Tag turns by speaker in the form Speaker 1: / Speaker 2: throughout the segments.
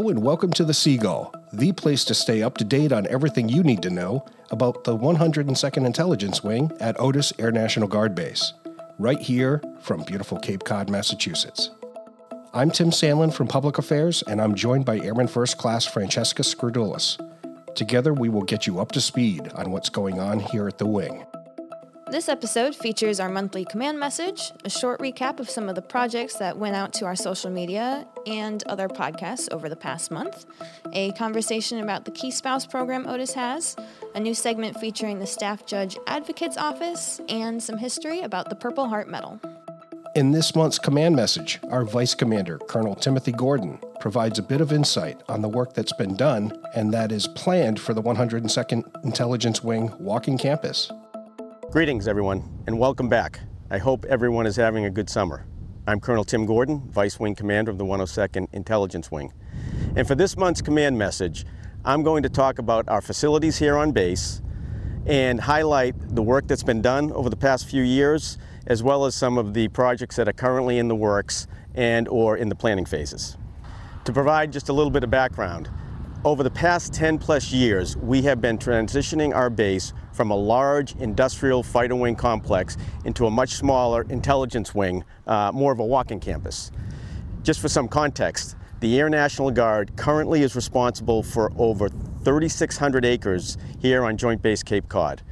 Speaker 1: Hello and welcome to the Seagull, the place to stay up to date on everything you need to know about the 102nd Intelligence Wing at Otis Air National Guard Base, right here from beautiful Cape Cod, Massachusetts. I'm Tim Sandlin from Public Affairs, and I'm joined by Airman First Class Francesca Skrdoulis. Together, we will get you up to speed on what's going on here at the Wing.
Speaker 2: This episode features our monthly command message, a short recap of some of the projects that went out to our social media and other podcasts over the past month, a conversation about the Key Spouse program Otis has, a new segment featuring the Staff Judge Advocate's Office, and some history about the Purple Heart Medal.
Speaker 1: In this month's command message, our Vice Commander, Colonel Timothy Gordon, provides a bit of insight on the work that's been done and that is planned for the 102nd Intelligence Wing walking campus.
Speaker 3: Greetings, everyone, and welcome back. I hope everyone is having a good summer. I'm Colonel Tim Gordon, Vice Wing Commander of the 102nd Intelligence Wing. And for this month's command message, I'm going to talk about our facilities here on base and highlight the work that's been done over the past few years, as well as some of the projects that are currently in the works and or in the planning phases. To provide just a little bit of background, over the past 10 plus years, we have been transitioning our base from a large industrial fighter wing complex into a much smaller intelligence wing, uh, more of a walking campus. Just for some context, the Air National Guard currently is responsible for over 3,600 acres here on Joint Base Cape Cod.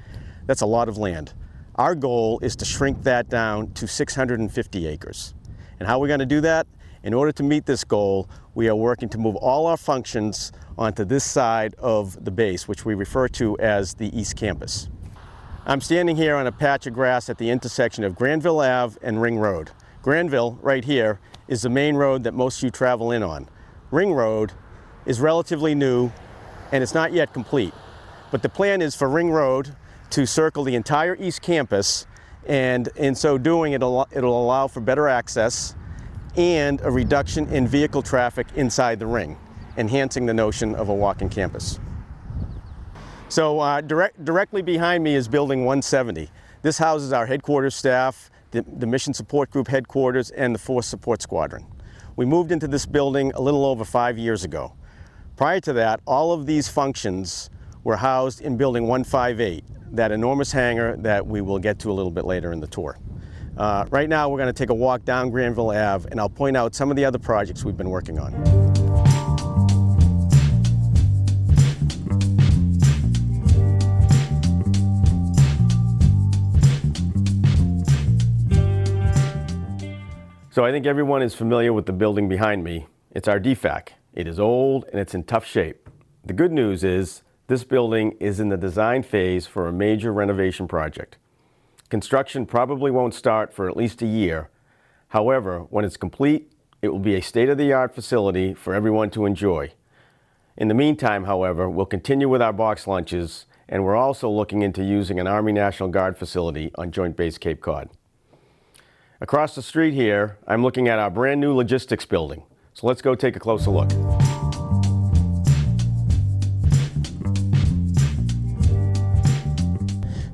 Speaker 3: That's a lot of land. Our goal is to shrink that down to 650 acres. And how are we going to do that? In order to meet this goal, we are working to move all our functions onto this side of the base, which we refer to as the East Campus. I'm standing here on a patch of grass at the intersection of Granville Ave and Ring Road. Granville, right here, is the main road that most of you travel in on. Ring Road is relatively new and it's not yet complete. But the plan is for Ring Road to circle the entire East Campus and in so doing it'll, it'll allow for better access and a reduction in vehicle traffic inside the ring, enhancing the notion of a walking campus. So uh, direct, directly behind me is Building 170. This houses our headquarters staff, the, the Mission Support Group headquarters, and the Force Support Squadron. We moved into this building a little over five years ago. Prior to that, all of these functions were housed in Building 158, that enormous hangar that we will get to a little bit later in the tour. Uh, right now, we're going to take a walk down Granville Ave, and I'll point out some of the other projects we've been working on. So I think everyone is familiar with the building behind me. It's our DFAC. It is old and it's in tough shape. The good news is this building is in the design phase for a major renovation project. Construction probably won't start for at least a year. However, when it's complete, it will be a state-of-the-art facility for everyone to enjoy. In the meantime, however, we'll continue with our box lunches, and we're also looking into using an Army National Guard facility on Joint Base Cape Cod. Across the street here, I'm looking at our brand new logistics building. So let's go take a closer look.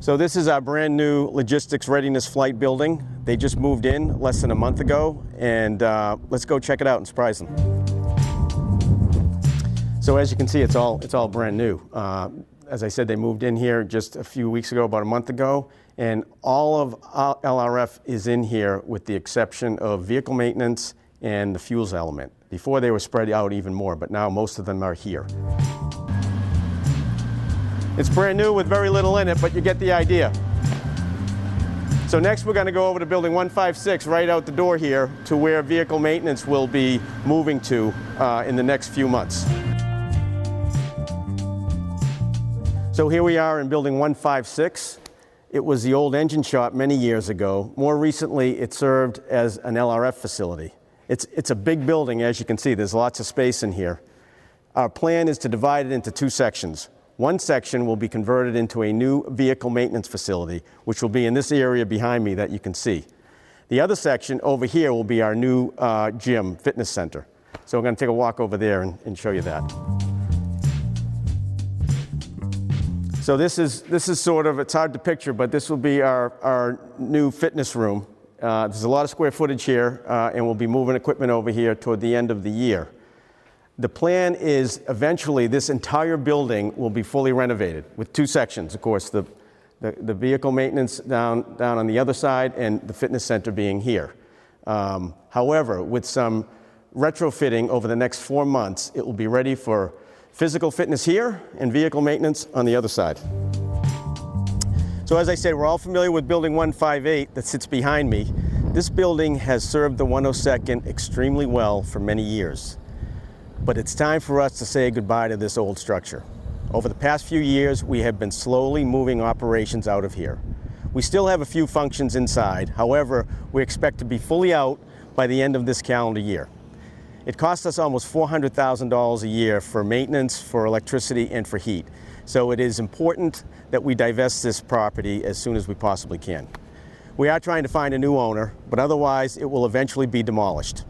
Speaker 3: So this is our brand new logistics readiness flight building. They just moved in less than a month ago, and uh, let's go check it out and surprise them. So as you can see, it's all it's all brand new. Uh, as I said, they moved in here just a few weeks ago, about a month ago, and all of LRF is in here with the exception of vehicle maintenance and the fuels element. Before they were spread out even more, but now most of them are here. It's brand new with very little in it, but you get the idea. So next we're going to go over to building 156 right out the door here to where vehicle maintenance will be moving to uh, in the next few months. So here we are in building 156. It was the old engine shop many years ago. More recently, it served as an LRF facility. It's, it's a big building, as you can see. There's lots of space in here. Our plan is to divide it into two sections. One section will be converted into a new vehicle maintenance facility, which will be in this area behind me that you can see. The other section over here will be our new uh, gym, fitness center. So we're going to take a walk over there and, and show you that. So this is, this is sort of, it's hard to picture, but this will be our, our new fitness room. Uh, there's a lot of square footage here, uh, and we'll be moving equipment over here toward the end of the year. The plan is eventually this entire building will be fully renovated with two sections, of course, the, the, the vehicle maintenance down, down on the other side and the fitness center being here. Um, however, with some retrofitting over the next four months, it will be ready for physical fitness here and vehicle maintenance on the other side. So as I said, we're all familiar with Building 158 that sits behind me. This building has served the 102nd extremely well for many years. But it's time for us to say goodbye to this old structure. Over the past few years, we have been slowly moving operations out of here. We still have a few functions inside. However, we expect to be fully out by the end of this calendar year. It costs us almost $400,000 a year for maintenance, for electricity, and for heat. So it is important that we divest this property as soon as we possibly can. We are trying to find a new owner, but otherwise it will eventually be demolished.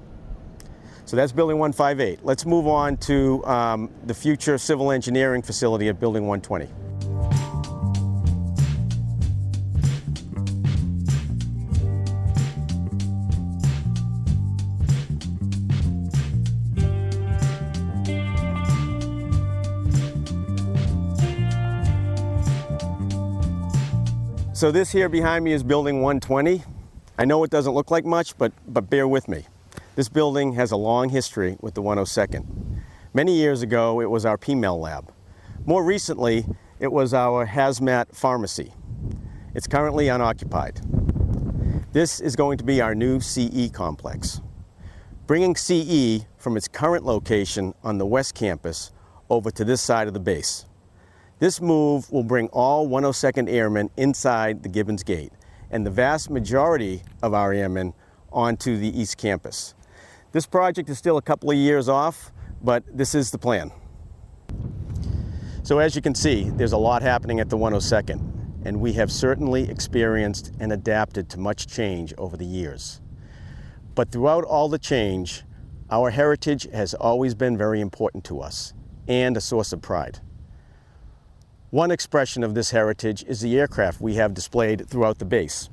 Speaker 3: So that's Building 158. Let's move on to um, the future civil engineering facility at Building 120. So this here behind me is building 120. I know it doesn't look like much, but, but bear with me. This building has a long history with the 102nd. Many years ago, it was our PMEL lab. More recently, it was our hazmat pharmacy. It's currently unoccupied. This is going to be our new CE complex. Bringing CE from its current location on the west campus over to this side of the base. This move will bring all 102nd Airmen inside the Gibbons Gate and the vast majority of our airmen onto the East Campus. This project is still a couple of years off, but this is the plan. So as you can see, there's a lot happening at the 102nd, and we have certainly experienced and adapted to much change over the years. But throughout all the change, our heritage has always been very important to us and a source of pride. One expression of this heritage is the aircraft we have displayed throughout the base.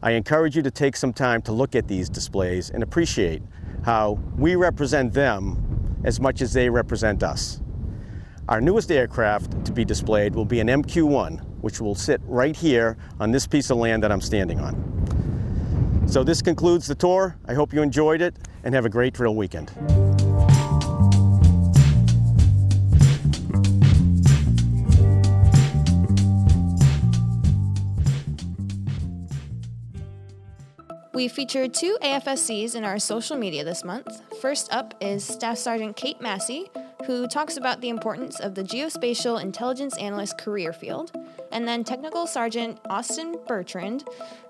Speaker 3: I encourage you to take some time to look at these displays and appreciate how we represent them as much as they represent us. Our newest aircraft to be displayed will be an MQ-1, which will sit right here on this piece of land that I'm standing on. So this concludes the tour. I hope you enjoyed it and have a great drill weekend.
Speaker 2: We featured two AFSCs in our social media this month. First up is Staff Sergeant Kate Massey, who talks about the importance of the geospatial intelligence analyst career field, and then Technical Sergeant Austin Bertrand,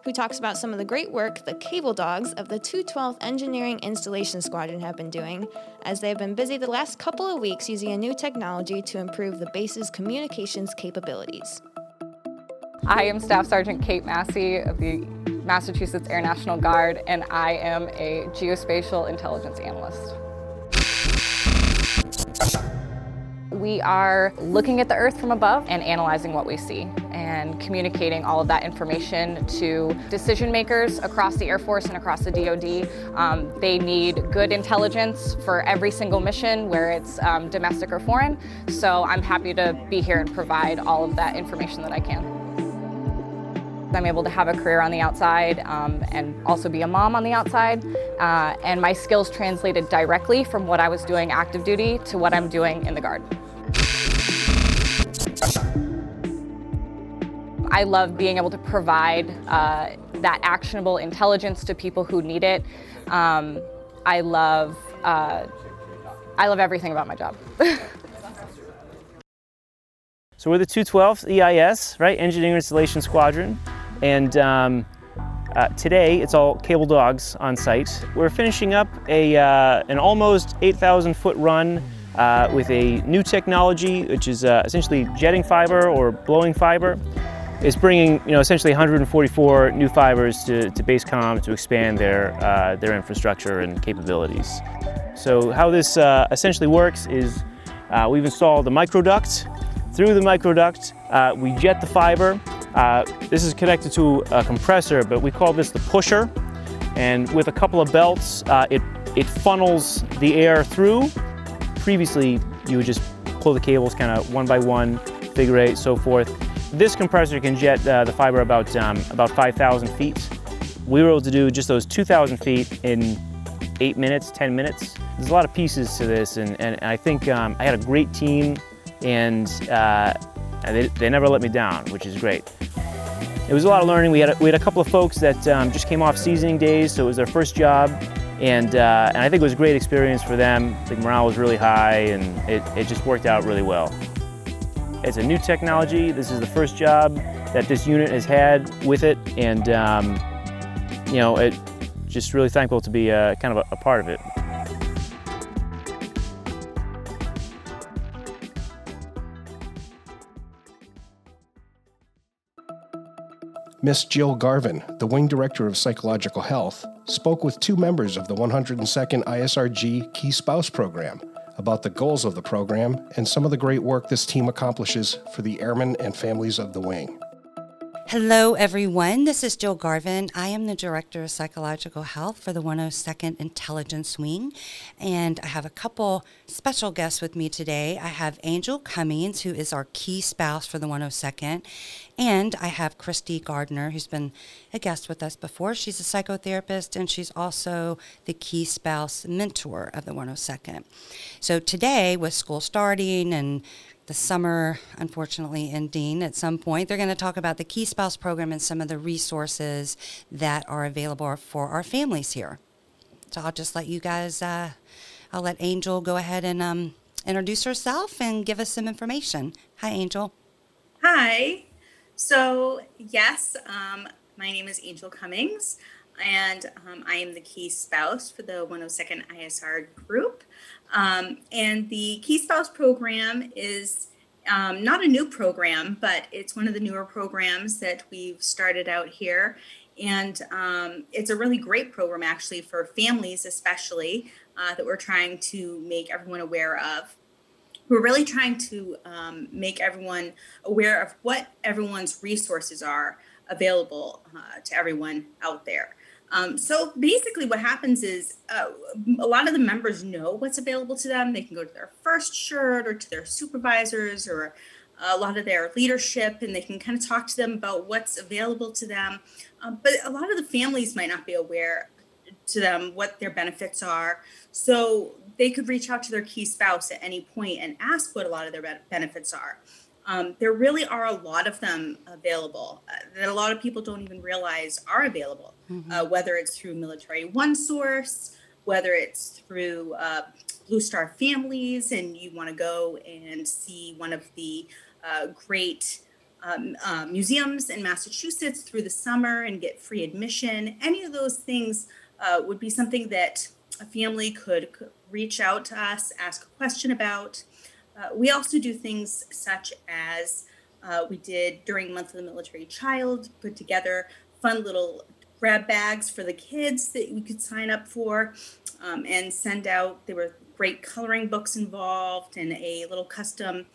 Speaker 2: who talks about some of the great work the cable dogs of the 212th Engineering Installation Squadron have been doing, as they have been busy the last couple of weeks using a new technology to improve the base's communications capabilities.
Speaker 4: I am Staff Sergeant Kate Massey of the Massachusetts Air National Guard, and I am a geospatial intelligence analyst. We are looking at the Earth from above and analyzing what we see and communicating all of that information to decision makers across the Air Force and across the DoD. Um, they need good intelligence for every single mission, where it's um, domestic or foreign. So I'm happy to be here and provide all of that information that I can. I'm able to have a career on the outside um, and also be a mom on the outside. Uh, and my skills translated directly from what I was doing active duty to what I'm doing in the Guard. I love being able to provide uh, that actionable intelligence to people who need it. Um, I love, uh, I love everything about my job.
Speaker 5: so we're the 212th EIS, right? Engineering Installation Squadron. And um, uh, today it's all cable dogs on site. We're finishing up a, uh, an almost 8,000 foot run uh, with a new technology, which is uh, essentially jetting fiber or blowing fiber. It's bringing, you know, essentially 144 new fibers to, to BASECOM to expand their, uh, their infrastructure and capabilities. So how this uh, essentially works is we've installed a microduct. Through the microduct, we jet the fiber uh, this is connected to a compressor, but we call this the pusher. And with a couple of belts, uh, it, it funnels the air through. Previously, you would just pull the cables kind of one by one, figure eight, so forth. This compressor can jet uh, the fiber about um, about 5,000 feet. We were able to do just those 2,000 feet in eight minutes, 10 minutes. There's a lot of pieces to this, and, and I think um, I had a great team, and uh, they, they never let me down, which is great. It was a lot of learning. We had a, we had a couple of folks that um, just came off seasoning days, so it was their first job, and, uh, and I think it was a great experience for them. The morale was really high, and it, it just worked out really well. It's a new technology. This is the first job that this unit has had with it, and um, you know, it just really thankful to be uh, kind of a, a part of it.
Speaker 1: Miss Jill Garvin, the Wing Director of Psychological Health, spoke with two members of the 102nd ISRG Key Spouse Program about the goals of the program and some of the great work this team accomplishes for the airmen and families of the wing.
Speaker 6: Hello, everyone. This is Jill Garvin. I am the Director of Psychological Health for the 102nd Intelligence Wing, and I have a couple special guests with me today. I have Angel Cummings, who is our key spouse for the 102nd, and I have Christy Gardner, who's been a guest with us before. She's a psychotherapist, and she's also the key spouse mentor of the 102nd. So today, with school starting and the summer, unfortunately, ending at some point. They're going to talk about the Key Spouse program and some of the resources that are available for our families here. So I'll just let you guys, uh, I'll let Angel go ahead and um, introduce herself and give us some information. Hi, Angel.
Speaker 7: Hi. So, yes, um, my name is Angel Cummings, and um, I am the key spouse for the 102nd ISR group. Um, and the Key Spouse program is um, not a new program, but it's one of the newer programs that we've started out here. And um, it's a really great program, actually, for families, especially, uh, that we're trying to make everyone aware of. We're really trying to um, make everyone aware of what everyone's resources are available uh, to everyone out there. Um, so basically, what happens is uh, a lot of the members know what's available to them. They can go to their first shirt or to their supervisors or a lot of their leadership, and they can kind of talk to them about what's available to them. Um, but a lot of the families might not be aware to them what their benefits are. So they could reach out to their key spouse at any point and ask what a lot of their benefits are um, there really are a lot of them available uh, that a lot of people don't even realize are available, mm-hmm. uh, whether it's through Military One Source, whether it's through uh, Blue Star Families, and you want to go and see one of the uh, great um, uh, museums in Massachusetts through the summer and get free admission. Any of those things uh, would be something that a family could, could reach out to us, ask a question about. Uh, we also do things such as uh, we did during Month of the Military Child, put together fun little grab bags for the kids that we could sign up for um, and send out. There were great coloring books involved and a little custom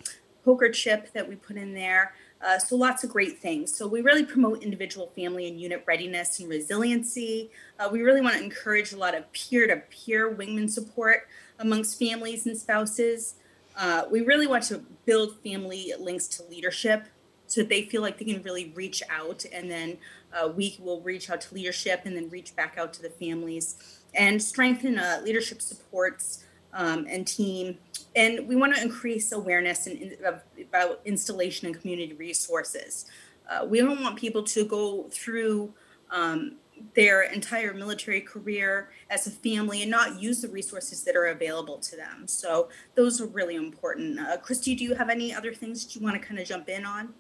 Speaker 7: poker chip that we put in there. Uh, so lots of great things. So we really promote individual, family, and unit readiness and resiliency. Uh, we really want to encourage a lot of peer-to-peer wingman support amongst families and spouses. Uh, we really want to build family links to leadership so that they feel like they can really reach out and then uh, we will reach out to leadership and then reach back out to the families and strengthen uh, leadership supports um, and team. And we want to increase awareness and in, about installation and community resources. Uh, we don't want people to go through um, their entire military career as a family and not use the resources that are available to them. So those are really important. Uh, Christy, do you have any other things that you want to kind of jump in on?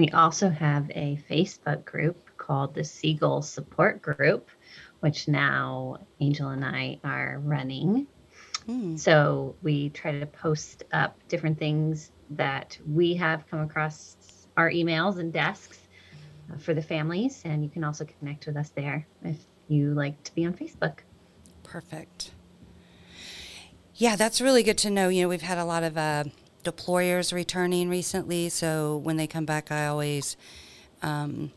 Speaker 8: We also have a Facebook group called the Seagull Support Group, which now Angel and I are running. Hmm. So we try to post up different things that we have come across our emails and desks for the families, and you can also connect with us there if you like to be on Facebook.
Speaker 6: Perfect. Yeah, that's really good to know. You know, we've had a lot of uh, deployers returning recently, so when they come back, I always um,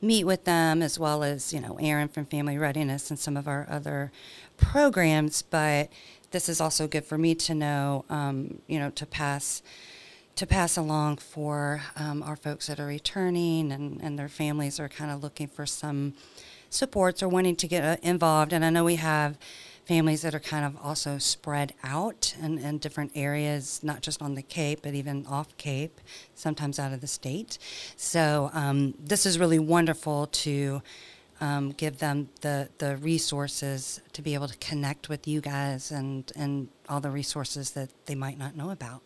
Speaker 6: meet with them, as well as, you know, Aaron from Family Readiness and some of our other programs. But this is also good for me to know, um, you know, to pass to pass along for um, our folks that are returning and, and their families are kind of looking for some supports or wanting to get uh, involved. And I know we have families that are kind of also spread out in, in different areas, not just on the Cape, but even off Cape, sometimes out of the state. So um, this is really wonderful to um, give them the, the resources to be able to connect with you guys and, and all the resources that they might not know about.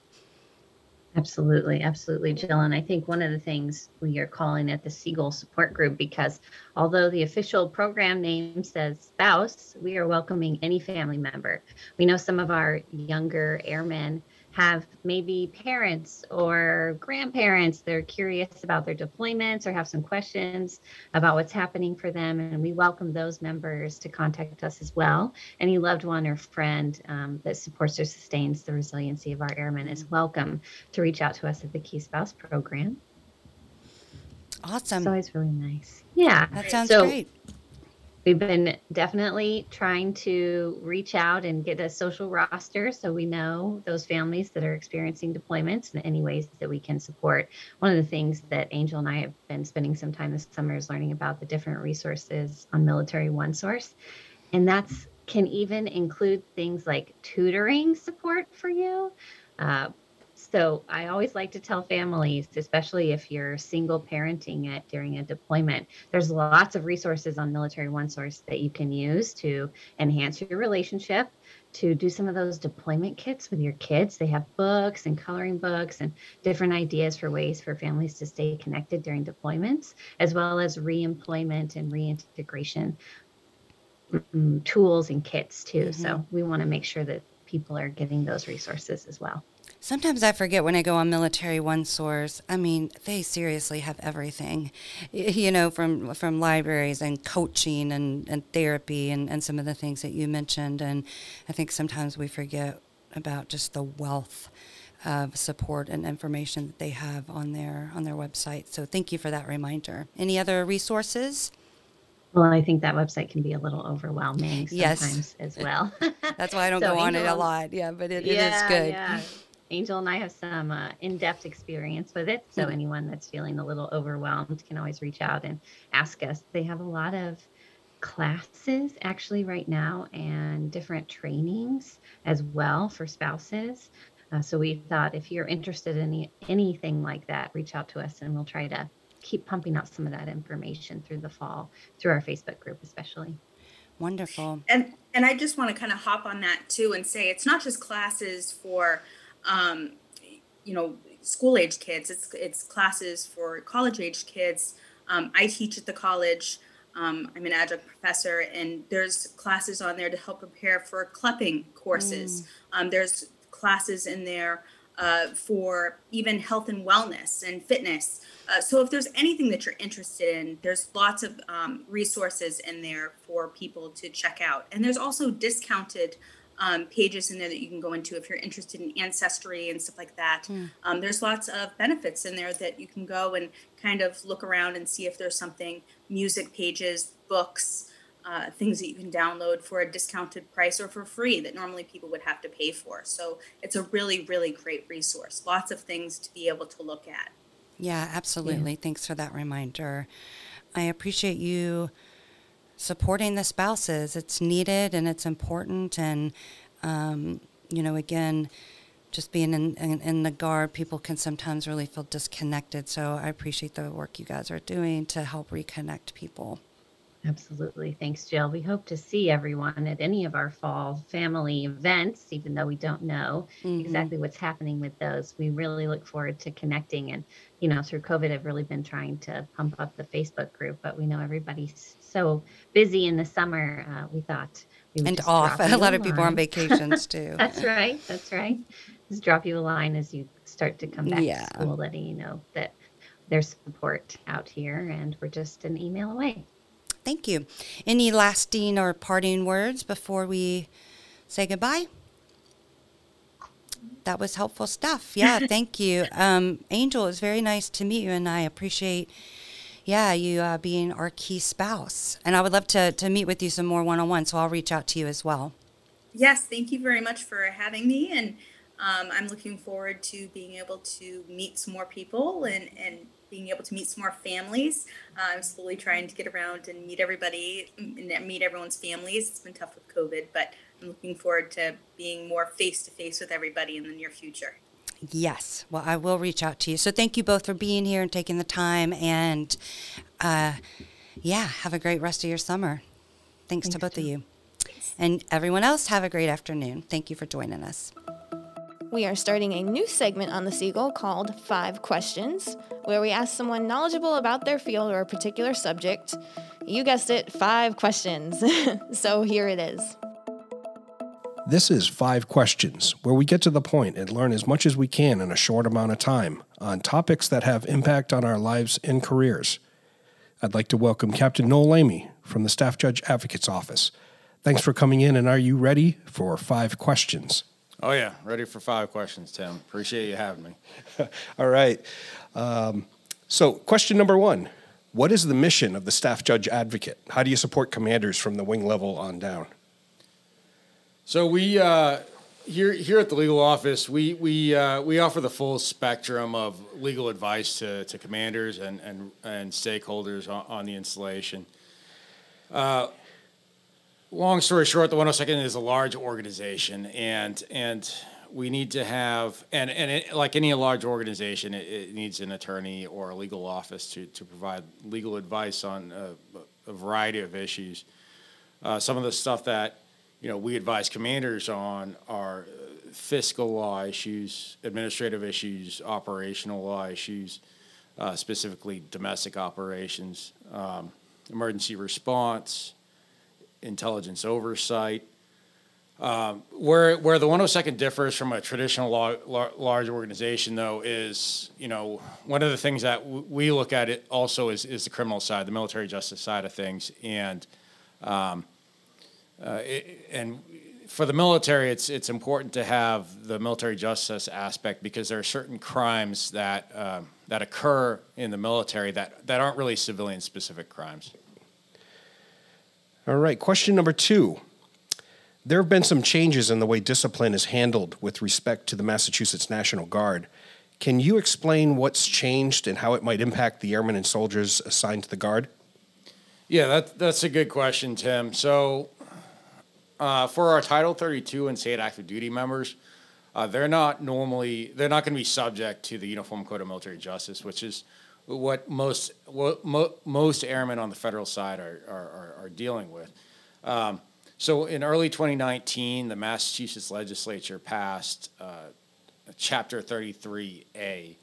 Speaker 8: Absolutely, absolutely, Jill. And I think one of the things we are calling it the Seagull Support Group because although the official program name says spouse, we are welcoming any family member. We know some of our younger airmen have maybe parents or grandparents they're curious about their deployments or have some questions about what's happening for them. And we welcome those members to contact us as well. Any loved one or friend um, that supports or sustains the resiliency of our airmen is welcome to reach out to us at the key spouse program.
Speaker 6: Awesome.
Speaker 8: It's always really nice. Yeah.
Speaker 6: That sounds so, great
Speaker 8: We've been definitely trying to reach out and get a social roster so we know those families that are experiencing deployments and any ways that we can support. One of the things that Angel and I have been spending some time this summer is learning about the different resources on Military One Source. And that's can even include things like tutoring support for you, uh, so I always like to tell families, especially if you're single parenting it during a deployment, there's lots of resources on Military One Source that you can use to enhance your relationship, to do some of those deployment kits with your kids. They have books and coloring books and different ideas for ways for families to stay connected during deployments, as well as reemployment and reintegration mm, tools and kits too. Mm-hmm. So we want to make sure that people are getting those resources as well.
Speaker 6: Sometimes I forget when I go on Military One Source. I mean, they seriously have everything, you know, from from libraries and coaching and, and therapy and, and some of the things that you mentioned. And I think sometimes we forget about just the wealth of support and information that they have on their on their website. So thank you for that reminder. Any other resources?
Speaker 8: Well, I think that website can be a little overwhelming sometimes yes. as well.
Speaker 6: That's why I don't so go on it a lot. Yeah, but it, yeah, it is good. Yeah.
Speaker 8: Angel and I have some uh, in depth experience with it. So, mm-hmm. anyone that's feeling a little overwhelmed can always reach out and ask us. They have a lot of classes actually right now and different trainings as well for spouses. Uh, so, we thought if you're interested in any, anything like that, reach out to us and we'll try to keep pumping out some of that information through the fall, through our Facebook group, especially.
Speaker 6: Wonderful.
Speaker 7: And and I just want to kind of hop on that too and say it's not just classes for um, you know, school age kids. It's it's classes for college age kids. Um, I teach at the college. Um, I'm an adjunct professor, and there's classes on there to help prepare for CLEPing courses. Mm. Um, there's classes in there uh, for even health and wellness and fitness. Uh, so if there's anything that you're interested in, there's lots of um, resources in there for people to check out. And there's also discounted um, pages in there that you can go into if you're interested in ancestry and stuff like that. Mm. Um, there's lots of benefits in there that you can go and kind of look around and see if there's something music pages, books, uh, things that you can download for a discounted price or for free that normally people would have to pay for. So it's a really, really great resource. Lots of things to be able to look at.
Speaker 6: Yeah, absolutely. Yeah. Thanks for that reminder. I appreciate you supporting the spouses. It's needed and it's important. And, um, you know, again, just being in, in, in, the guard, people can sometimes really feel disconnected. So I appreciate the work you guys are doing to help reconnect people.
Speaker 8: Absolutely. Thanks, Jill. We hope to see everyone at any of our fall family events, even though we don't know mm-hmm. exactly what's happening with those. We really look forward to connecting. And, you know, through COVID, I've really been trying to pump up the Facebook group, but we know everybody's so busy in the summer. Uh, we thought we
Speaker 6: and off. A lot of people are on vacations too.
Speaker 8: that's right. That's right. Just drop you a line as you start to come back yeah. to school, letting you know that there's support out here and we're just an email away.
Speaker 6: Thank you. Any lasting or parting words before we say goodbye? That was helpful stuff. Yeah, thank you. Um, Angel, it's very nice to meet you, and I appreciate yeah, you uh, being our key spouse. And I would love to, to meet with you some more one on one, so I'll reach out to you as well.
Speaker 7: Yes, thank you very much for having me. And um, I'm looking forward to being able to meet some more people and, and being able to meet some more families. Uh, I'm slowly trying to get around and meet everybody and meet everyone's families. It's been tough with COVID, but I'm looking forward to being more face to face with everybody in the near future.
Speaker 6: Yes. Well, I will reach out to you. So thank you both for being here and taking the time. And uh, yeah, have a great rest of your summer. Thanks, Thanks to both too. of you. And everyone else, have a great afternoon. Thank you for joining us.
Speaker 2: We are starting a new segment on the Seagull called Five Questions, where we ask someone knowledgeable about their field or a particular subject. You guessed it, five questions. so here it is.
Speaker 1: This is Five Questions, where we get to the point and learn as much as we can in a short amount of time on topics that have impact on our lives and careers. I'd like to welcome Captain Noel Lamy from the Staff Judge Advocate's Office. Thanks for coming in, and are you ready for five questions?
Speaker 9: Oh, yeah. Ready for five questions, Tim. Appreciate you having me.
Speaker 1: All right. Um, so, question number one What is the mission of the Staff Judge Advocate? How do you support commanders from the wing level on down?
Speaker 9: So, we. Uh, here, here at the legal office, we we uh, we offer the full spectrum of legal advice to, to commanders and, and, and stakeholders on, on the installation. Uh, long story short, the 102nd is a large organization, and and we need to have and and it, like any large organization, it, it, needs an attorney or a legal office to to provide legal advice on a, a variety of issues. Uh, some of the stuff that you know we advise commanders on are fiscal law issues, administrative issues, operational law issues, uh, specifically domestic operations, um, emergency response intelligence oversight. Um, where where the 102nd differs from a traditional law, large organization, though, is you know one of the things that w- we look at it also is is the criminal side, the military justice side of things, and um, uh, it, and for the military, it's it's important to have the military justice aspect because there are certain crimes that uh, that occur in the military that that aren't really civilian specific crimes.
Speaker 1: All right, question number two. There have been some changes in the way discipline is handled with respect to the Massachusetts National Guard. Can you explain what's changed and how it might impact the airmen and soldiers assigned to the Guard?
Speaker 9: Yeah, that, that's a good question, Tim. So, uh, for our Title 32 and state active duty members, uh, they're not normally they're not going to be subject to the Uniform Code of Military Justice, which is what most what mo- most airmen on the federal side are are, are, dealing with. Um, so in early 2019, the Massachusetts legislature passed uh, Chapter 33A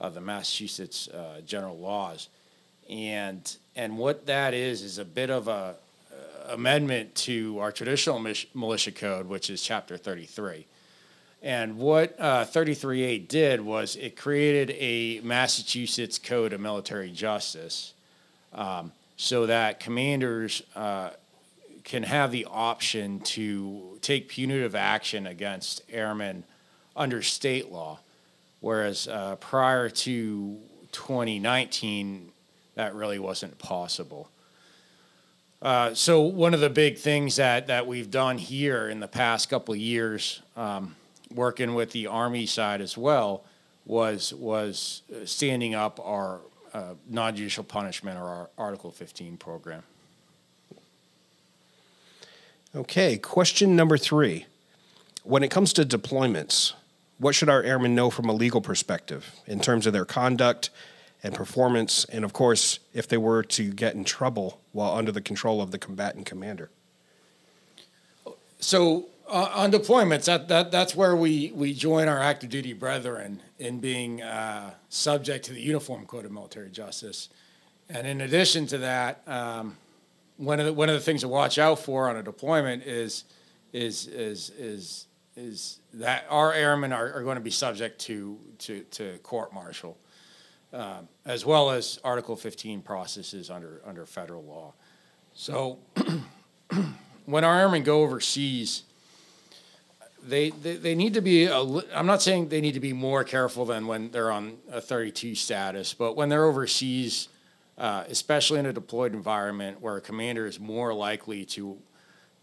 Speaker 9: of the Massachusetts uh, general laws, and and what that is is a bit of a uh, amendment to our traditional militia code, which is Chapter 33. And what uh, 33A did was it created a Massachusetts Code of Military Justice um, so that commanders uh, can have the option to take punitive action against airmen under state law. Whereas uh, prior to 2019, that really wasn't possible. Uh, so one of the big things that, that we've done here in the past couple of years um, working with the Army side as well was was standing up our uh, non-judicial punishment or our Article 15 program.
Speaker 1: Okay, question number three. When it comes to deployments, what should our airmen know from a legal perspective in terms of their conduct and performance, and of course, if they were to get in trouble while under the control of the combatant commander?
Speaker 9: So, uh, on deployments, that, that that's where we, we join our active duty brethren in being uh, subject to the Uniform Code of Military Justice. And in addition to that, um, one of the one of the things to watch out for on a deployment is is is is is that our airmen are, are going to be subject to to, to court martial, uh, as well as Article 15 processes under under federal law. So, when our airmen go overseas they, they, need to be, I'm not saying they need to be more careful than when they're on a 32 status, but when they're overseas, uh, especially in a deployed environment where a commander is more likely to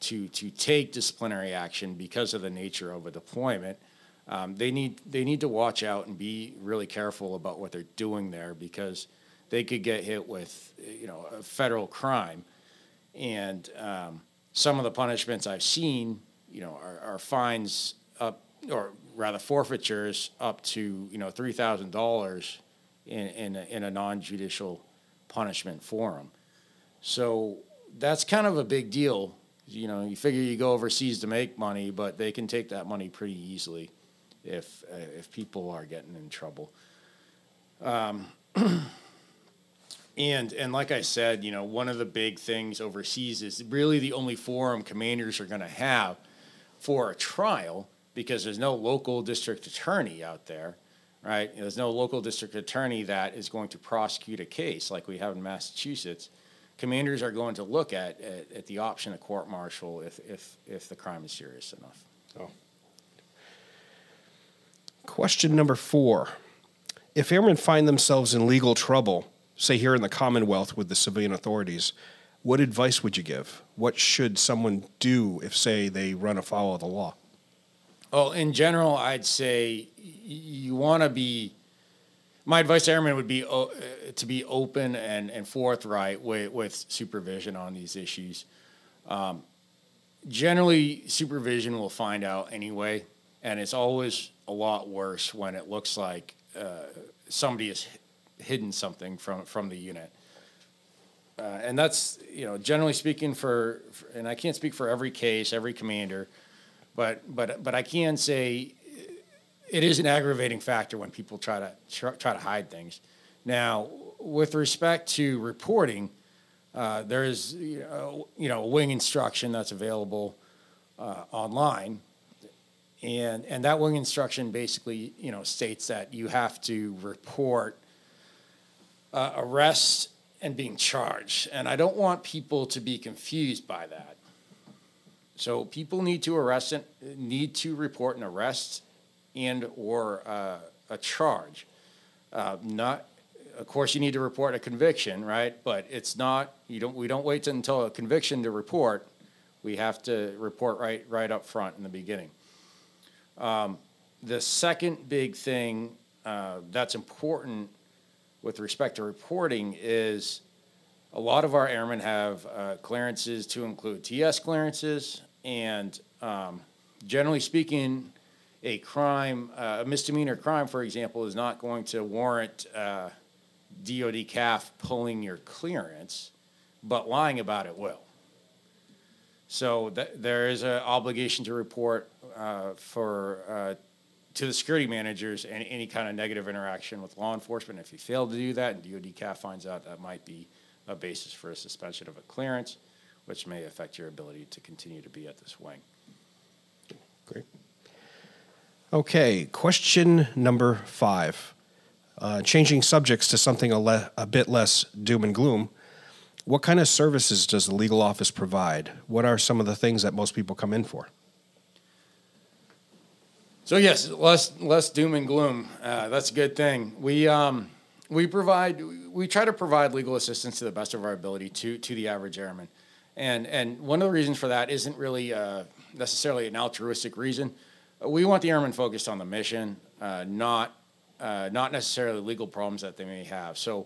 Speaker 9: to to take disciplinary action because of the nature of a deployment. Um, they need they need to watch out and be really careful about what they're doing there because they could get hit with you know a federal crime, and um, some of the punishments I've seen you know our, are fines up or rather forfeitures up to you know three thousand dollars in in a, in a non-judicial punishment forum. So that's kind of a big deal. You know, you figure you go overseas to make money, but they can take that money pretty easily if uh, if people are getting in trouble. Um, and and like I said, you know, one of the big things overseas is really the only forum commanders are going to have for a trial because there's no local district attorney out there, right? There's no local district attorney that is going to prosecute a case like we have in Massachusetts. Commanders are going to look at, at, at the option of court martial if, if, if the crime is serious enough.
Speaker 1: Oh. Question number four. If airmen find themselves in legal trouble, say here in the Commonwealth with the civilian authorities, what advice would you give? What should someone do if, say, they run afoul of the law?
Speaker 9: Well, in general, I'd say you want to be. My advice to airmen would be uh, to be open and, and forthright with, with supervision on these issues. Um, generally, supervision will find out anyway, and it's always a lot worse when it looks like uh, somebody has hidden something from, from the unit. Uh, and that's, you know, generally speaking, for, for, and I can't speak for every case, every commander, but, but, but I can say it is an aggravating factor when people try to try to hide things. Now, with respect to reporting, uh, there is you know, you know wing instruction that's available uh, online, and and that wing instruction basically you know states that you have to report uh, arrest and being charged, and I don't want people to be confused by that. So people need to arrest and need to report an arrest and or uh, a charge. Uh, not, of course, you need to report a conviction, right? But it's not. You don't. We don't wait until a conviction to report. We have to report right right up front in the beginning. Um, the second big thing uh, that's important with respect to reporting is a lot of our airmen have uh, clearances to include TS clearances, and um, generally speaking, a crime, uh, a misdemeanor crime, for example, is not going to warrant uh, DoD CAF pulling your clearance, but lying about it will. So th- there is an obligation to report uh, for uh, to the security managers and any kind of negative interaction with law enforcement. If you fail to do that and DoD CAF finds out, that might be a basis for a suspension of a clearance, which may affect your ability to continue to be at this wing.
Speaker 1: Great. Okay, question number five. Uh, changing subjects to something a, le- a bit less doom and gloom. What kind of services does the legal office provide? What are some of the things that most people come in for?
Speaker 9: So yes, less less doom and gloom. Uh, that's a good thing. We um, we provide we try to provide legal assistance to the best of our ability to to the average airman, and and one of the reasons for that isn't really uh, necessarily an altruistic reason we want the airmen focused on the mission, uh, not uh, not necessarily legal problems that they may have. So,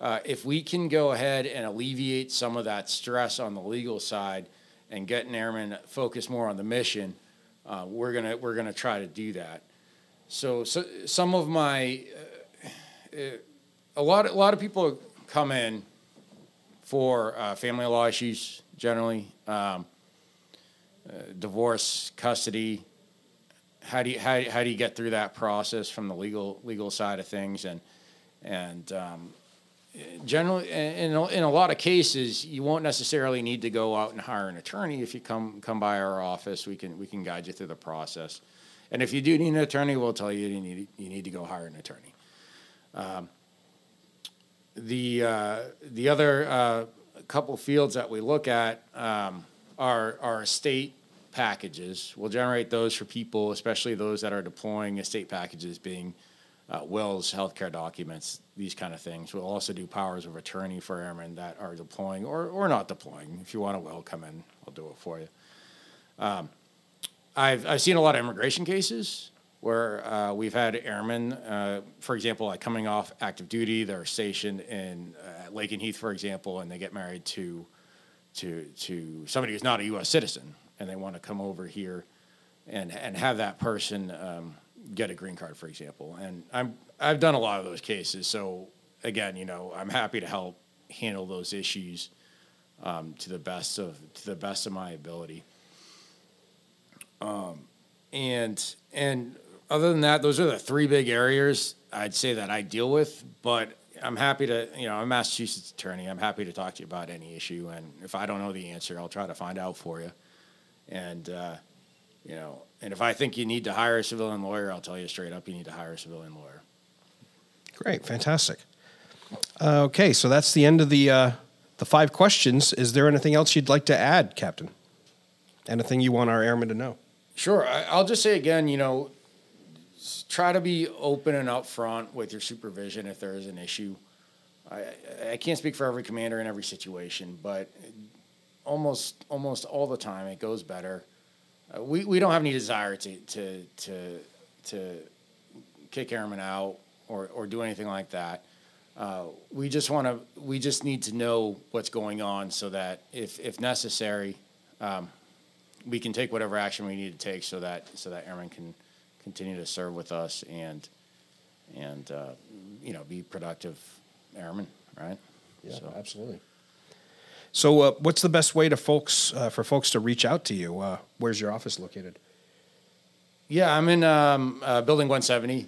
Speaker 9: uh, if we can go ahead and alleviate some of that stress on the legal side and get an airman focused more on the mission, uh, we're gonna we're gonna try to do that. So, so some of my uh, a lot a lot of people come in for uh, family law issues generally. Um, divorce, custody, how do you how, how do you get through that process from the legal legal side of things and and um, generally in a, in a lot of cases you won't necessarily need to go out and hire an attorney. If you come come by our office we can we can guide you through the process. And if you do need an attorney we'll tell you you need you need to go hire an attorney. Um, the uh, the other uh, couple fields that we look at um, are are estate packages. We'll generate those for people, especially those that are deploying estate packages being uh, wills, healthcare documents, these kind of things. We'll also do powers of attorney for airmen that are deploying or, or not deploying. If you want a will, come in, I'll do it for you. Um, I've, I've seen a lot of immigration cases where uh, we've had airmen, uh, for example, like coming off active duty, they're stationed in uh, Lakenheath, for example, and they get married to, to, to somebody who's not a U.S. citizen, and they want to come over here and, and have that person um, get a green card, for example. And I'm, I've done a lot of those cases, so again, you know, I'm happy to help handle those issues um, to the best of to the best of my ability. Um, and and other than that, those are the three big areas I'd say that I deal with. But I'm happy to, you know, I'm a Massachusetts attorney. I'm happy to talk to you about any issue. And if I don't know the answer, I'll try to find out for you. And, uh, you know, and if I think you need to hire a civilian lawyer, I'll tell you straight up you need to hire a civilian lawyer.
Speaker 1: Great, fantastic. Uh, okay, so that's the end of the uh, the five questions. Is there anything else you'd like to add, Captain? Anything you want our airmen to know?
Speaker 9: Sure. I, I'll just say again, you know, try to be open and upfront with your supervision if there is an issue. I, I can't speak for every commander in every situation, but almost almost all the time it goes better. Uh, we, we don't have any desire to to to to kick airmen out or, or do anything like that. Uh, we just want to we just need to know what's going on so that if if necessary, um, we can take whatever action we need to take so that so that airmen can continue to serve with us and and uh, you know be productive airmen, right?
Speaker 1: Yeah, so. absolutely. So, uh, what's the best way to folks uh, for folks to reach out to you? Uh, where's your office located?
Speaker 9: Yeah, I'm in um, uh, building 170,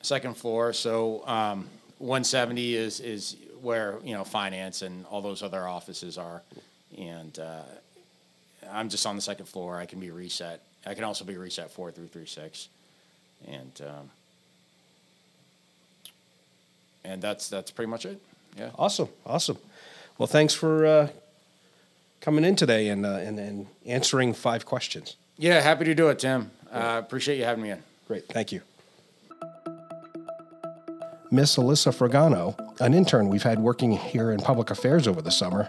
Speaker 9: second floor. So, um, 170 is is where you know finance and all those other offices are, and uh, I'm just on the second floor. I can be reset. I can also be reset four through three six and um, and that's that's pretty much it. Yeah.
Speaker 1: Awesome, awesome. Well, thanks for uh, coming in today and, uh, and and answering five questions.
Speaker 9: Yeah, happy to do it, Tim. Uh, appreciate you having me in.
Speaker 1: Great, thank you. Miss Alyssa Fragano, an intern we've had working here in public affairs over the summer,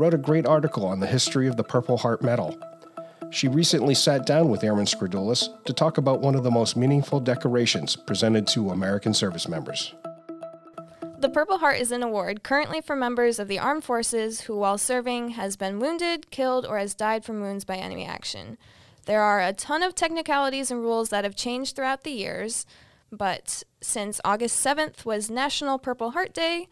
Speaker 1: wrote a great article on the history of the Purple Heart Medal she recently sat down with Airman Skrdoulis to talk about one of the most meaningful decorations presented to American service members.
Speaker 2: The Purple Heart is an award currently for members of the armed forces who, while serving, has been wounded, killed, or has died from wounds by enemy action. There are a ton of technicalities and rules that have changed throughout the years, but since August 7th was National Purple Heart Day,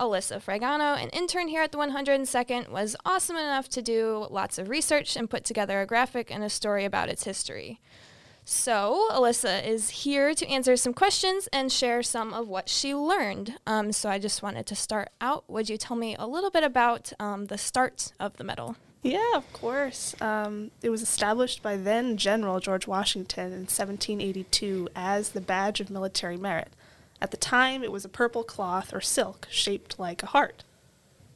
Speaker 2: Alyssa Fragano, an intern here at the 102nd, was awesome enough to do lots of research and put together a graphic and a story about its history. So, Alyssa is here to answer some questions and share some of what she learned. Um, so, I just wanted to start out. Would you tell me a little bit about um, the start of the medal?
Speaker 10: Yeah, of course. Um, it was established by then General George Washington in 1782 as the badge of military merit. At the time, it was a purple cloth or silk shaped like a heart.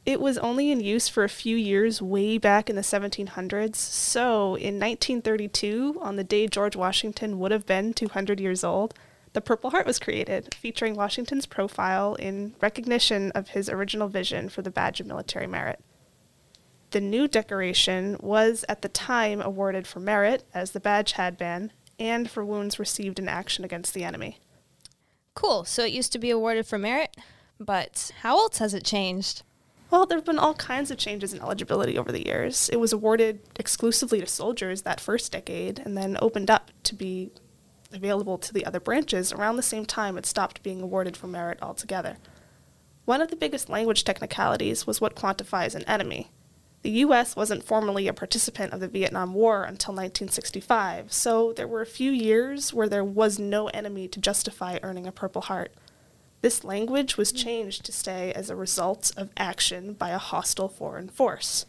Speaker 10: It was only in use for a few years way back in the 1700s, so in 1932, on the day George Washington would have been 200 years old, the Purple Heart was created, featuring Washington's profile in recognition of his original vision for the Badge of Military Merit. The new decoration was at the time awarded for merit, as the badge had been, and for wounds received in action against the enemy.
Speaker 2: Cool. So it used to be awarded for merit, but how else has it changed?
Speaker 10: Well, there have been all kinds of changes in eligibility over the years. It was awarded exclusively to soldiers that first decade and then opened up to be available to the other branches around the same time it stopped being awarded for merit altogether. One of the biggest language technicalities was what quantifies an enemy. The U.S. wasn't formally a participant of the Vietnam War until 1965, so there were a few years where there was no enemy to justify earning a Purple Heart. This language was changed to stay as a result of action by a hostile foreign force.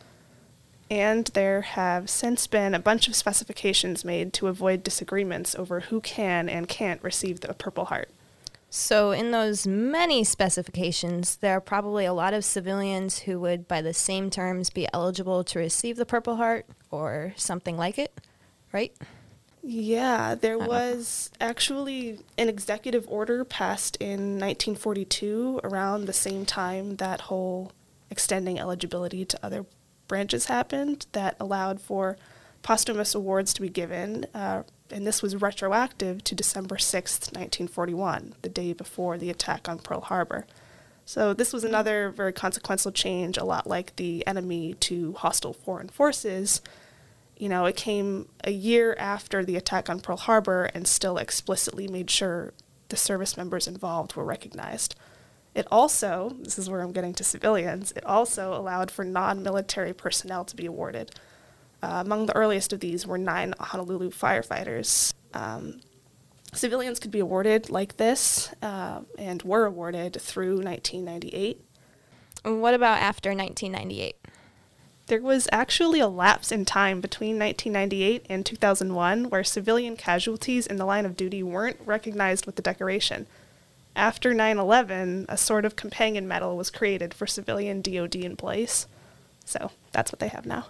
Speaker 10: And there have since been a bunch of specifications made to avoid disagreements over who can and can't receive the Purple Heart.
Speaker 2: So, in those many specifications, there are probably a lot of civilians who would, by the same terms, be eligible to receive the Purple Heart or something like it, right?
Speaker 10: Yeah, there was actually an executive order passed in 1942 around the same time that whole extending eligibility to other branches happened that allowed for posthumous awards to be given. Uh, and this was retroactive to December 6th, 1941, the day before the attack on Pearl Harbor. So this was another very consequential change, a lot like the enemy to hostile foreign forces. You know, it came a year after the attack on Pearl Harbor and still explicitly made sure the service members involved were recognized. It also, this is where I'm getting to civilians, it also allowed for non military personnel to be awarded. Uh, among the earliest of these were nine Honolulu firefighters. Um, civilians could be awarded like this uh, and were awarded through 1998.
Speaker 2: What about after 1998?
Speaker 10: There was actually a lapse in time between 1998 and 2001 where civilian casualties in the line of duty weren't recognized with the decoration. After 9 11, a sort of companion medal was created for civilian DoD employees. So that's what they have now.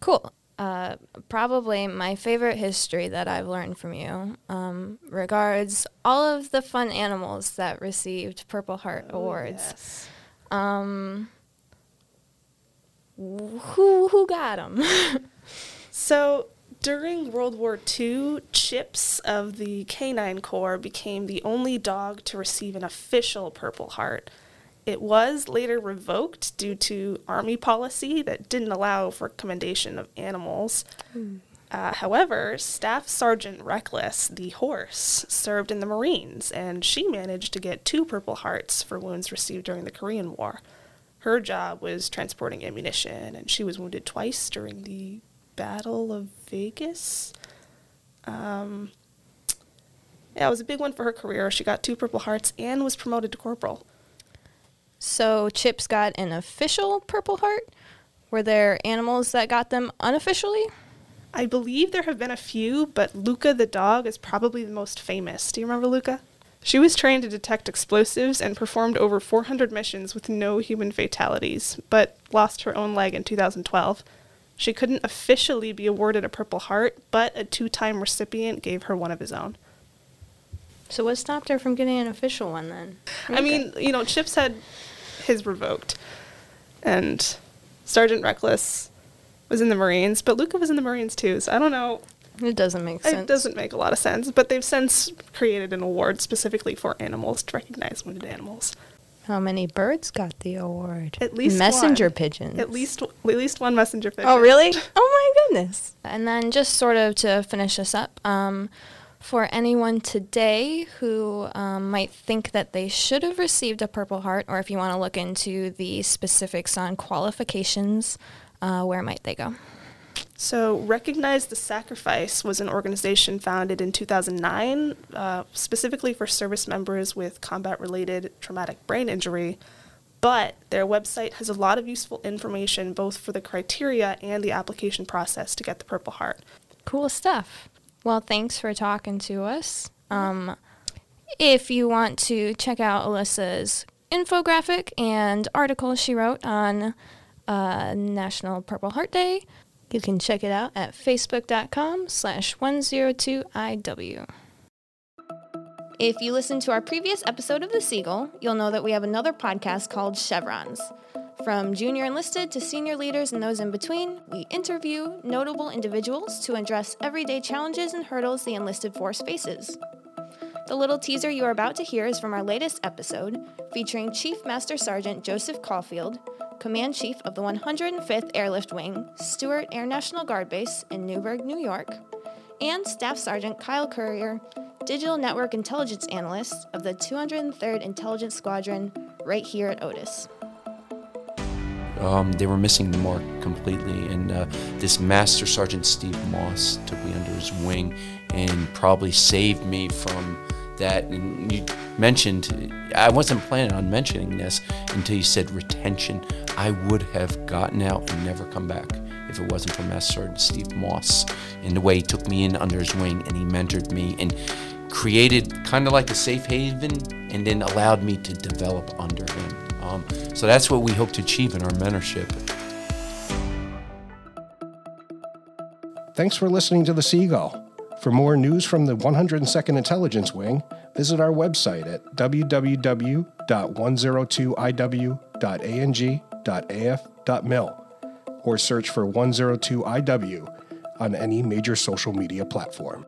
Speaker 2: Cool. Uh, probably my favorite history that I've learned from you um, regards all of the fun animals that received Purple Heart
Speaker 10: Oh,
Speaker 2: awards.
Speaker 10: yes.
Speaker 2: Um, who who got them?
Speaker 10: So during World War II, Chips of the Canine Corps became the only dog to receive an official Purple Heart. It was later revoked due to Army policy that didn't allow for commendation of animals. Uh, however, Staff Sergeant Reckless, the horse, served in the Marines, and she managed to get two Purple Hearts for wounds received during the Korean War. Her job was transporting ammunition, and she was wounded twice during the Battle of Vegas. Um, yeah, it was a big one for her career. She got two Purple Hearts and was promoted to corporal.
Speaker 2: so Chips got an official Purple Heart. Were there animals that got them unofficially?
Speaker 10: I believe there have been a few, but Lucca the dog is probably the most famous. Do you remember Lucca? She was trained to detect explosives and performed over 400 missions with no human fatalities, but lost her own leg in 2012. She couldn't officially be awarded a Purple Heart, but a two time recipient gave her one of his own.
Speaker 2: So what stopped her from getting an official one then?
Speaker 10: I mean, you know, Chips had his revoked, and Sergeant Reckless was in the Marines, but Lucca was in the Marines too, so I don't know.
Speaker 2: It doesn't make sense.
Speaker 10: It doesn't make a lot of sense, but they've since created an award specifically for animals to recognize wounded animals.
Speaker 2: How many birds got the award?
Speaker 10: At least
Speaker 2: messenger
Speaker 10: one.
Speaker 2: pigeons.
Speaker 10: At least at least one messenger pigeon.
Speaker 2: Oh, really? Oh my goodness. And then just sort of to finish us up, um, for anyone today who um, might think that they should have received a Purple Heart, or if you want to look into the specifics on qualifications, uh, where might they go?
Speaker 10: So, Recognize the Sacrifice was an organization founded in 2009 uh, specifically for service members with combat related traumatic brain injury. But their website has a lot of useful information both for the criteria and the application process to get the Purple Heart.
Speaker 2: Cool stuff. Well, thanks for talking to us. Um, if you want to check out Alyssa's infographic and article she wrote on uh, National Purple Heart Day, you can check it out at facebook.com slash 102IW. If you listened to our previous episode of The Seagull, you'll know that we have another podcast called Chevrons. From junior enlisted to senior leaders and those in between, we interview notable individuals to address everyday challenges and hurdles the enlisted force faces. The little teaser you are about to hear is from our latest episode, featuring Chief Master Sergeant Joseph Caulfield, Command Chief of the 105th Airlift Wing, Stewart Air National Guard Base in Newburgh, New York, and Staff Sergeant Kyle Courier, Digital Network Intelligence Analyst of the 203rd Intelligence Squadron, right here at Otis.
Speaker 11: Um, they were missing the mark completely, and uh, this Master Sergeant Steve Moss took me under his wing and probably saved me from that. And you mentioned, I wasn't planning on mentioning this until you said retention. I would have gotten out and never come back if it wasn't for Master Sergeant Steve Moss and the way he took me in under his wing and he mentored me and created kind of like a safe haven and then allowed me to develop under him. So that's what we hope to achieve in our mentorship.
Speaker 1: Thanks for listening to The Seagull. For more news from the 102nd Intelligence Wing, visit our website at www.102iw.ang.af.mil or search for 102IW on any major social media platform.